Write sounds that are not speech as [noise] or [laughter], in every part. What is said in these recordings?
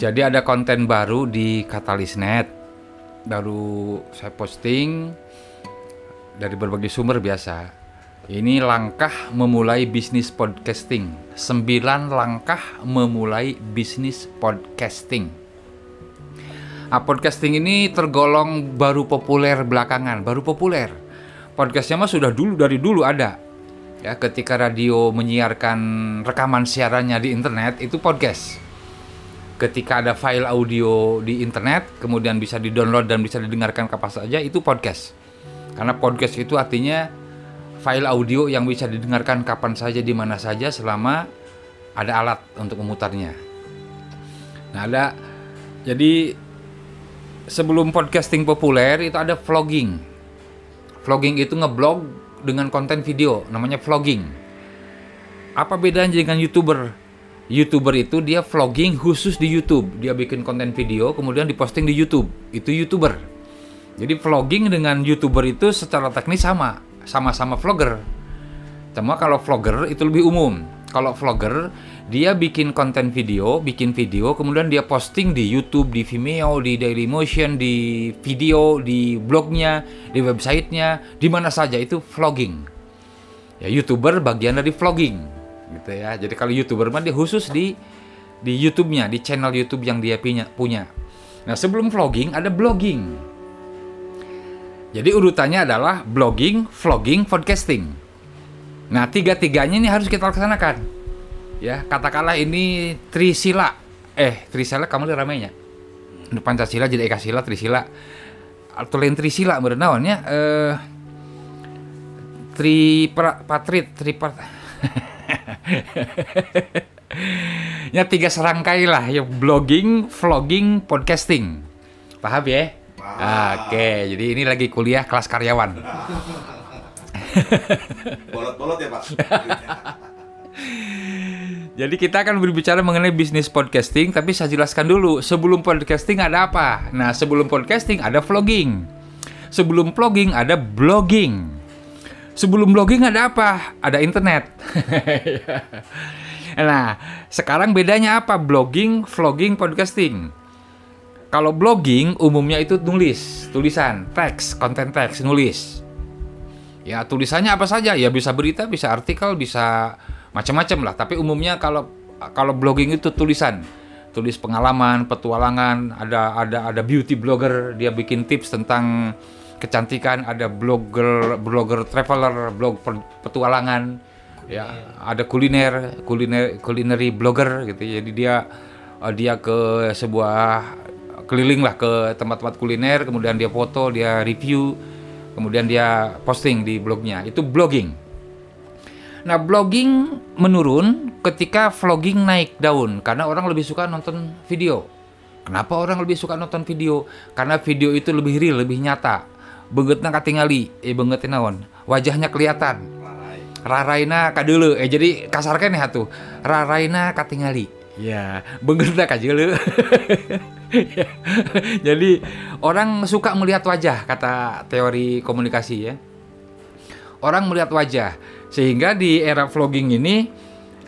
Jadi ada konten baru di Katalisnet. Baru saya posting dari berbagai sumber biasa. Ini langkah memulai bisnis podcasting. 9 langkah memulai bisnis podcasting. Nah, podcasting ini tergolong baru populer belakangan, baru populer. Podcastnya mah sudah dulu dari dulu ada. Ya, ketika radio menyiarkan rekaman siarannya di internet itu podcast ketika ada file audio di internet kemudian bisa di-download dan bisa didengarkan kapan saja itu podcast. Karena podcast itu artinya file audio yang bisa didengarkan kapan saja di mana saja selama ada alat untuk memutarnya. Nah, ada jadi sebelum podcasting populer itu ada vlogging. Vlogging itu ngeblog dengan konten video namanya vlogging. Apa bedanya dengan YouTuber? YouTuber itu dia vlogging khusus di YouTube. Dia bikin konten video kemudian diposting di YouTube. Itu YouTuber. Jadi vlogging dengan YouTuber itu secara teknis sama, sama-sama vlogger. Cuma kalau vlogger itu lebih umum. Kalau vlogger dia bikin konten video, bikin video, kemudian dia posting di YouTube, di Vimeo, di Dailymotion, di video, di blognya, di websitenya, di mana saja itu vlogging. Ya YouTuber bagian dari vlogging gitu ya. Jadi kalau youtuber mah dia khusus di di YouTube-nya, di channel YouTube yang dia punya. Nah sebelum vlogging ada blogging. Jadi urutannya adalah blogging, vlogging, podcasting. Nah tiga-tiganya ini harus kita laksanakan. Ya katakanlah ini trisila. Eh trisila kamu lihat ramainya. Pancasila jadi Eka Sila, Trisila. Atau lain Trisila berenauannya. Eh, tri patrit, tri [laughs] [laughs] ya tiga serangkai lah ya blogging, vlogging, podcasting. Paham ya? Oke, jadi ini lagi kuliah kelas karyawan. [laughs] Bolot-bolot ya Pak. [laughs] Jadi kita akan berbicara mengenai bisnis podcasting, tapi saya jelaskan dulu sebelum podcasting ada apa. Nah sebelum podcasting ada vlogging, sebelum vlogging ada blogging, sebelum blogging ada apa? Ada internet. [laughs] nah sekarang bedanya apa? Blogging, vlogging, podcasting. Kalau blogging umumnya itu nulis, tulisan, teks, konten teks, nulis. Ya tulisannya apa saja? Ya bisa berita, bisa artikel, bisa macam-macam lah. Tapi umumnya kalau kalau blogging itu tulisan, tulis pengalaman, petualangan. Ada ada ada beauty blogger, dia bikin tips tentang kecantikan. Ada blogger blogger traveler, blog petualangan. Ya ada kuliner, kuliner kulineri blogger gitu. Jadi dia dia ke sebuah keliling lah ke tempat-tempat kuliner, kemudian dia foto, dia review, kemudian dia posting di blognya. Itu blogging. Nah, blogging menurun ketika vlogging naik daun karena orang lebih suka nonton video. Kenapa orang lebih suka nonton video? Karena video itu lebih real, lebih nyata. Bengetna katingali, eh benget naon? Wajahnya kelihatan. Raraina kadulu, eh jadi kasar kan ya tuh. Raraina katingali. Ya, bengetna kadulu. [laughs] jadi orang suka melihat wajah kata teori komunikasi ya. Orang melihat wajah sehingga di era vlogging ini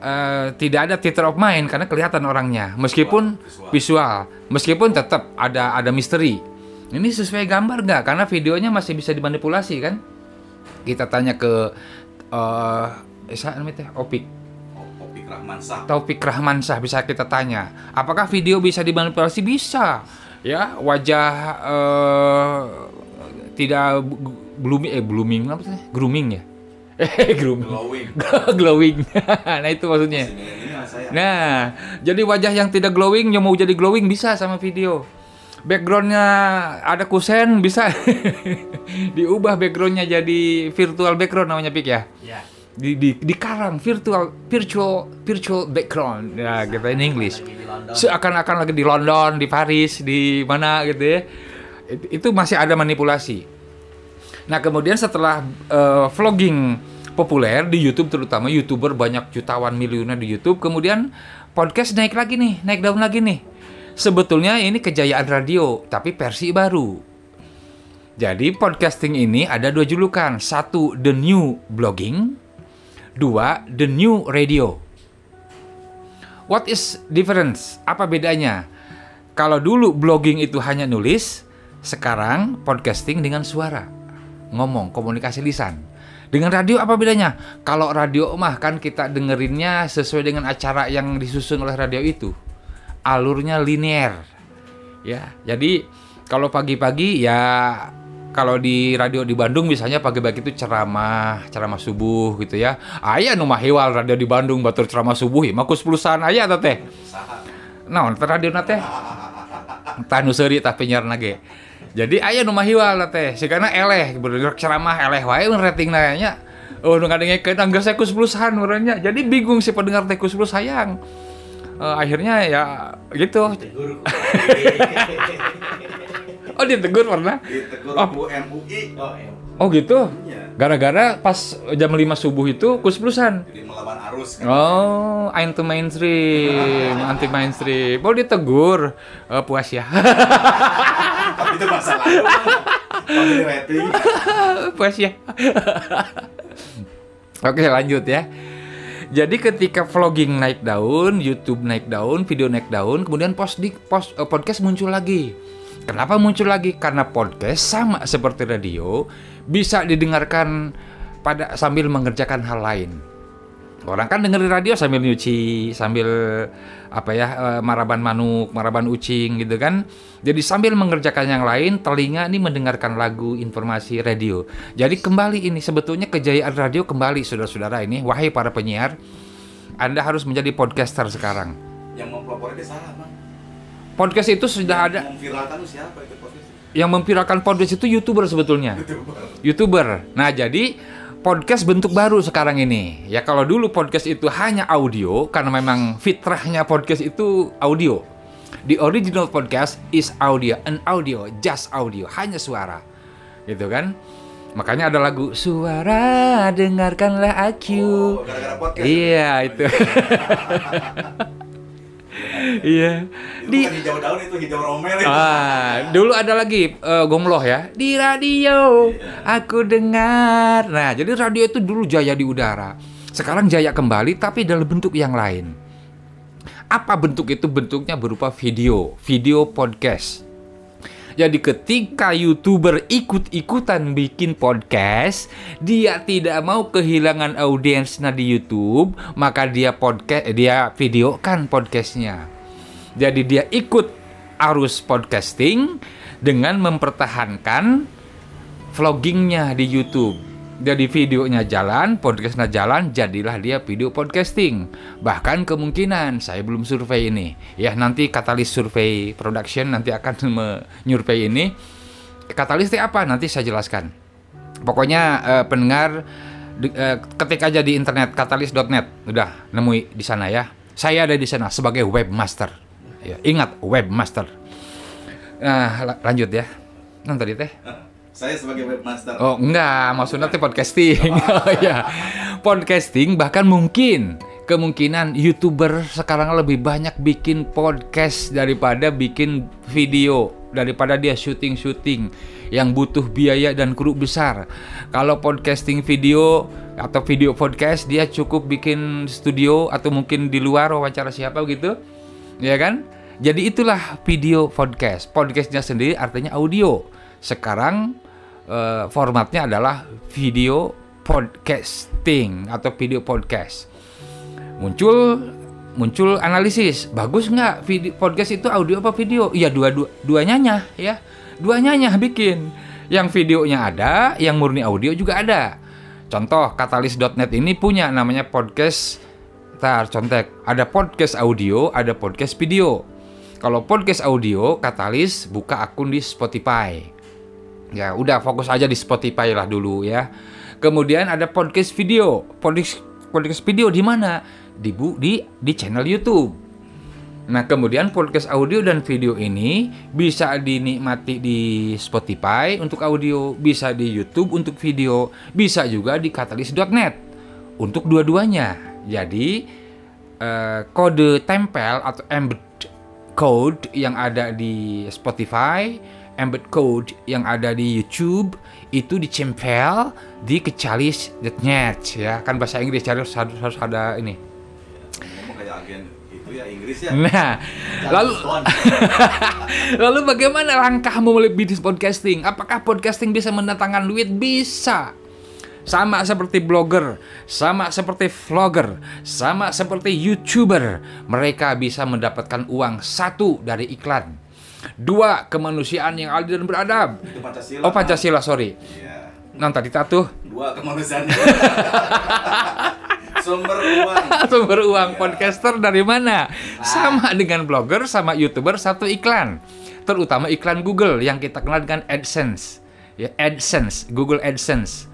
uh, tidak ada theater of mind karena kelihatan orangnya meskipun visual, visual. meskipun tetap ada ada misteri ini sesuai gambar nggak? Karena videonya masih bisa dimanipulasi kan? Kita tanya ke uh, Esa namanya Opik. Opik Rahmansah Taufik Rahmansah bisa kita tanya. Apakah video bisa dimanipulasi? Bisa. Ya wajah uh, tidak blooming eh blooming apa sih? Grooming ya? [laughs] Eh, grooming. Glowing. [laughs] glowing. [laughs] nah, itu maksudnya. Nah, jadi wajah yang tidak glowing, yang mau jadi glowing bisa sama video. Backgroundnya ada kusen bisa. [laughs] Diubah backgroundnya jadi virtual background namanya pik ya. Ya. Di, di, di karang virtual virtual virtual background. Ya kita in English. Seakan-akan lagi di London di Paris di mana gitu ya. Itu, itu masih ada manipulasi. Nah kemudian setelah uh, vlogging populer di YouTube terutama youtuber banyak jutawan miliuner di YouTube, kemudian podcast naik lagi nih, naik daun lagi nih. Sebetulnya ini kejayaan radio, tapi versi baru. Jadi podcasting ini ada dua julukan, satu the new blogging, dua the new radio. What is difference? Apa bedanya? Kalau dulu blogging itu hanya nulis, sekarang podcasting dengan suara. Ngomong, komunikasi lisan. Dengan radio apa bedanya? Kalau radio mah kan kita dengerinnya sesuai dengan acara yang disusun oleh radio itu. Alurnya linear. Ya, jadi kalau pagi-pagi ya kalau di radio di Bandung misalnya pagi-pagi itu ceramah, ceramah subuh gitu ya. Aya nu mah hewal radio di Bandung batur ceramah subuh, mah kus pulusan aya eta teh. Naon teh radio na teh? Tah nu seuri tah penyiarna ge. Jadi aya nu mah hiwal na teh, sigana eleh bener ceramah eleh wae rating nya. Oh nu ngadengekeun anggar saya pulusan urangnya. Jadi bingung si pendengar teh puluh sayang. Eh, akhirnya ya gitu. [laughs] Oh ditegur pernah? Ditegur Oh. Bu MUI. Oh, M. Oh gitu. Iya. Gara-gara pas jam 5 subuh itu kus pulusan. Jadi melawan arus kan. Oh, anti mainstream, [laughs] anti mainstream. Oh ditegur, Eh, puas ya. [laughs] Tapi itu masa lalu. Kalau di rating. puas ya. Oke lanjut ya. Jadi ketika vlogging naik daun, YouTube naik daun, video naik daun, kemudian post di post eh, podcast muncul lagi. Kenapa muncul lagi? Karena podcast sama seperti radio bisa didengarkan pada sambil mengerjakan hal lain. Orang kan dengerin radio sambil nyuci, sambil apa ya eh, maraban manuk, maraban ucing gitu kan. Jadi sambil mengerjakan yang lain, telinga ini mendengarkan lagu, informasi radio. Jadi kembali ini sebetulnya kejayaan radio kembali saudara-saudara ini. Wahai para penyiar, Anda harus menjadi podcaster sekarang. Yang mempelopori salah, Bang. Podcast itu sudah ada Yang memviralkan itu siapa itu podcast? yang memviralkan podcast itu YouTuber sebetulnya. Bang. YouTuber. Nah, jadi podcast bentuk baru sekarang ini. Ya kalau dulu podcast itu hanya audio karena memang fitrahnya podcast itu audio. The original podcast is audio, an audio, just audio, hanya suara. Gitu kan? Makanya ada lagu Suara dengarkanlah aku. Oh, gara-gara podcast. Iya, itu. [laughs] Iya. Di hijau daun itu hijau romel itu. Ah, dulu ada lagi eh, gomloh ya. Di radio aku dengar. Nah, jadi radio itu dulu jaya di udara. Sekarang jaya kembali tapi dalam bentuk yang lain. Apa bentuk itu? Bentuknya berupa video, video podcast. Jadi ketika YouTuber ikut-ikutan bikin podcast, dia tidak mau kehilangan audiensnya di YouTube, maka dia podcast dia videokan podcastnya. Jadi dia ikut arus podcasting dengan mempertahankan vloggingnya di YouTube. Jadi videonya jalan, podcastnya jalan, jadilah dia video podcasting. Bahkan kemungkinan saya belum survei ini, ya nanti katalis survei production nanti akan [laughs] menyurvei ini. Katalis itu apa? Nanti saya jelaskan. Pokoknya eh, pendengar eh, ketik aja di internet katalis.net, udah nemui di sana ya. Saya ada di sana sebagai webmaster. Ya, ingat webmaster. Nah, la- lanjut ya. Non tadi teh. Saya sebagai webmaster. Oh enggak, maksudnya tuh podcasting. [laughs] oh ya, podcasting bahkan mungkin kemungkinan youtuber sekarang lebih banyak bikin podcast daripada bikin video daripada dia syuting syuting yang butuh biaya dan kru besar. Kalau podcasting video atau video podcast dia cukup bikin studio atau mungkin di luar wawancara siapa gitu, ya kan? Jadi itulah video podcast. Podcastnya sendiri artinya audio. Sekarang eh, formatnya adalah video podcasting atau video podcast. Muncul muncul analisis, bagus nggak video podcast itu audio apa video? Iya dua dua duanya nya ya, duanya nya bikin. Yang videonya ada, yang murni audio juga ada. Contoh katalis.net ini punya namanya podcast Tar, contek. Ada podcast audio, ada podcast video. Kalau podcast audio, Katalis buka akun di Spotify. Ya, udah fokus aja di Spotify lah dulu ya. Kemudian ada podcast video. Podcast podcast video di mana? Di bu di di channel YouTube. Nah, kemudian podcast audio dan video ini bisa dinikmati di Spotify untuk audio, bisa di YouTube untuk video, bisa juga di katalis.net untuk dua-duanya. Jadi eh, kode tempel atau embed code yang ada di Spotify, embed code yang ada di YouTube itu dicempel di kecalis.net ya kan bahasa Inggris harus harus, harus ada ini Ngomong kayak agen itu itu ya Inggris ya. Nah, lalu [laughs] lalu bagaimana langkah memulai bisnis podcasting? Apakah podcasting bisa mendatangkan duit? Bisa. Sama seperti blogger, sama seperti vlogger, sama seperti youtuber, mereka bisa mendapatkan uang satu dari iklan. Dua, kemanusiaan yang adil dan beradab. Itu Pancasila. Oh Pancasila, sorry. Iya. Nah tadi tuh Dua kemanusiaan. [laughs] Sumber uang. sumber uang podcaster dari mana? Sama dengan blogger sama youtuber satu iklan. Terutama iklan Google yang kita kenal dengan AdSense. Ya, AdSense, Google AdSense.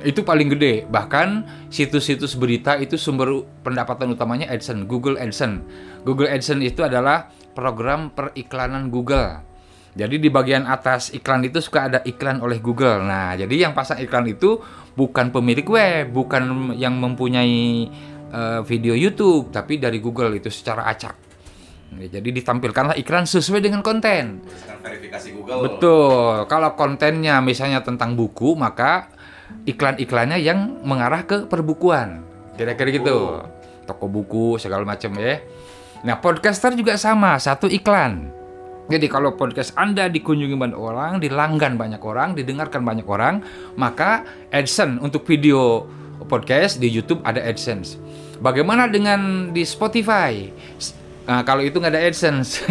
Itu paling gede. Bahkan situs-situs berita itu sumber pendapatan utamanya AdSense, Google AdSense. Google AdSense itu adalah program periklanan Google. Jadi di bagian atas iklan itu suka ada iklan oleh Google. Nah, jadi yang pasang iklan itu bukan pemilik web, bukan yang mempunyai eh, video YouTube, tapi dari Google itu secara acak. Ya, jadi ditampilkanlah iklan sesuai dengan konten. Verifikasi Google. Betul. Kalau kontennya misalnya tentang buku, maka iklan-iklannya yang mengarah ke perbukuan. Kira-kira gitu. Toko buku segala macam ya. Nah, podcaster juga sama, satu iklan. Jadi kalau podcast Anda dikunjungi banyak orang, dilanggan banyak orang, didengarkan banyak orang, maka AdSense untuk video podcast di YouTube ada AdSense. Bagaimana dengan di Spotify? Nah, kalau itu nggak ada AdSense,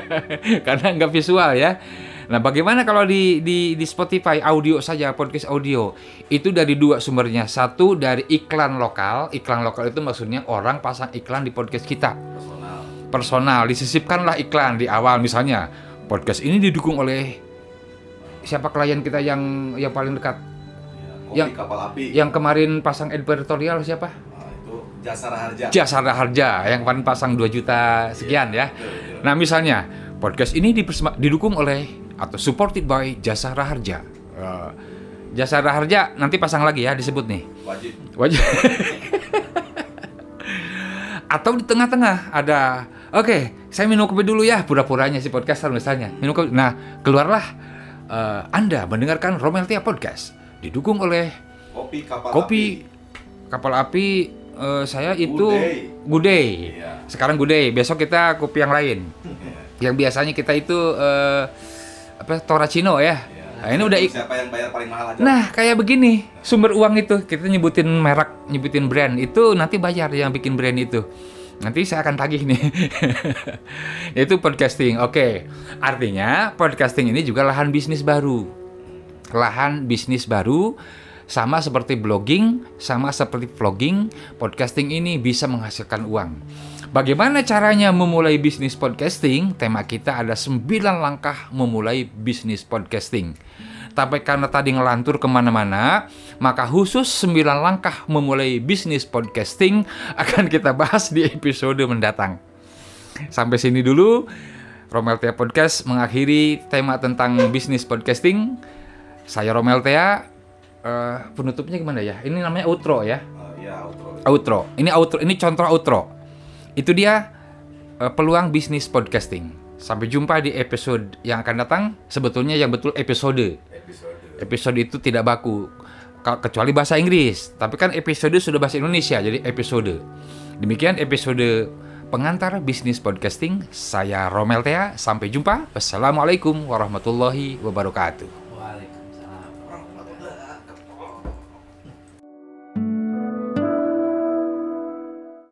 [laughs] karena nggak visual ya. Nah, bagaimana kalau di, di di Spotify audio saja podcast audio itu dari dua sumbernya. Satu dari iklan lokal, iklan lokal itu maksudnya orang pasang iklan di podcast kita Personal. personal disisipkanlah iklan di awal misalnya podcast ini didukung oleh siapa klien kita yang yang paling dekat Ya, Yang- kapal api. yang kemarin pasang editorial siapa Nah, itu Jasara Harja. Jasara Harja yang kemarin pasang 2 juta sekian ya Betul, betul. nah misalnya podcast ini didukung oleh atau supported by Jasara Harja Eh, Jasara Harja nanti pasang lagi ya disebut nih Wajib. wajib [laughs] atau di tengah-tengah ada oke saya minum kopi dulu ya pura-puranya si podcaster misalnya minum kopi nah keluarlah eh, anda mendengarkan Romeltia Podcast didukung oleh Kopi kapal kopi api. kapal api eh, saya itu. Gudey Iya. sekarang Gudey besok kita kopi yang lain [laughs] yang biasanya kita itu eh, apa Toracino ya Iya. nah, ini udah siapa yang bayar paling mahal aja. Nah, kayak begini, sumber uang itu kita nyebutin merek, nyebutin brand itu nanti bayar yang bikin brand itu. Nanti saya akan tagih nih. [laughs] itu podcasting. Oke. Artinya podcasting ini juga lahan bisnis baru. Lahan bisnis baru sama seperti blogging, sama seperti vlogging, podcasting ini bisa menghasilkan uang. Bagaimana caranya memulai bisnis podcasting? Tema kita ada 9 langkah memulai bisnis podcasting. Tapi karena tadi ngelantur ke mana-mana, maka khusus 9 langkah memulai bisnis podcasting [laughs] akan kita bahas di episode mendatang. Sampai sini dulu, Romel Tea Podcast mengakhiri tema tentang bisnis podcasting. Saya Romel Tea, eh, penutupnya gimana ya? Ini namanya outro ya Oh, iya, outro. outro. Ini outro, ini contoh outro. Itu dia eh, peluang bisnis podcasting. Sampai jumpa di episode yang akan datang. Sebetulnya yang betul episode. Episode. Episode itu tidak baku kecuali bahasa Inggris. Tapi kan episode sudah bahasa Indonesia jadi episode. Demikian episode pengantar bisnis podcasting. Saya Romel Tea. Sampai jumpa. Wassalamualaikum warahmatullahi wabarakatuh.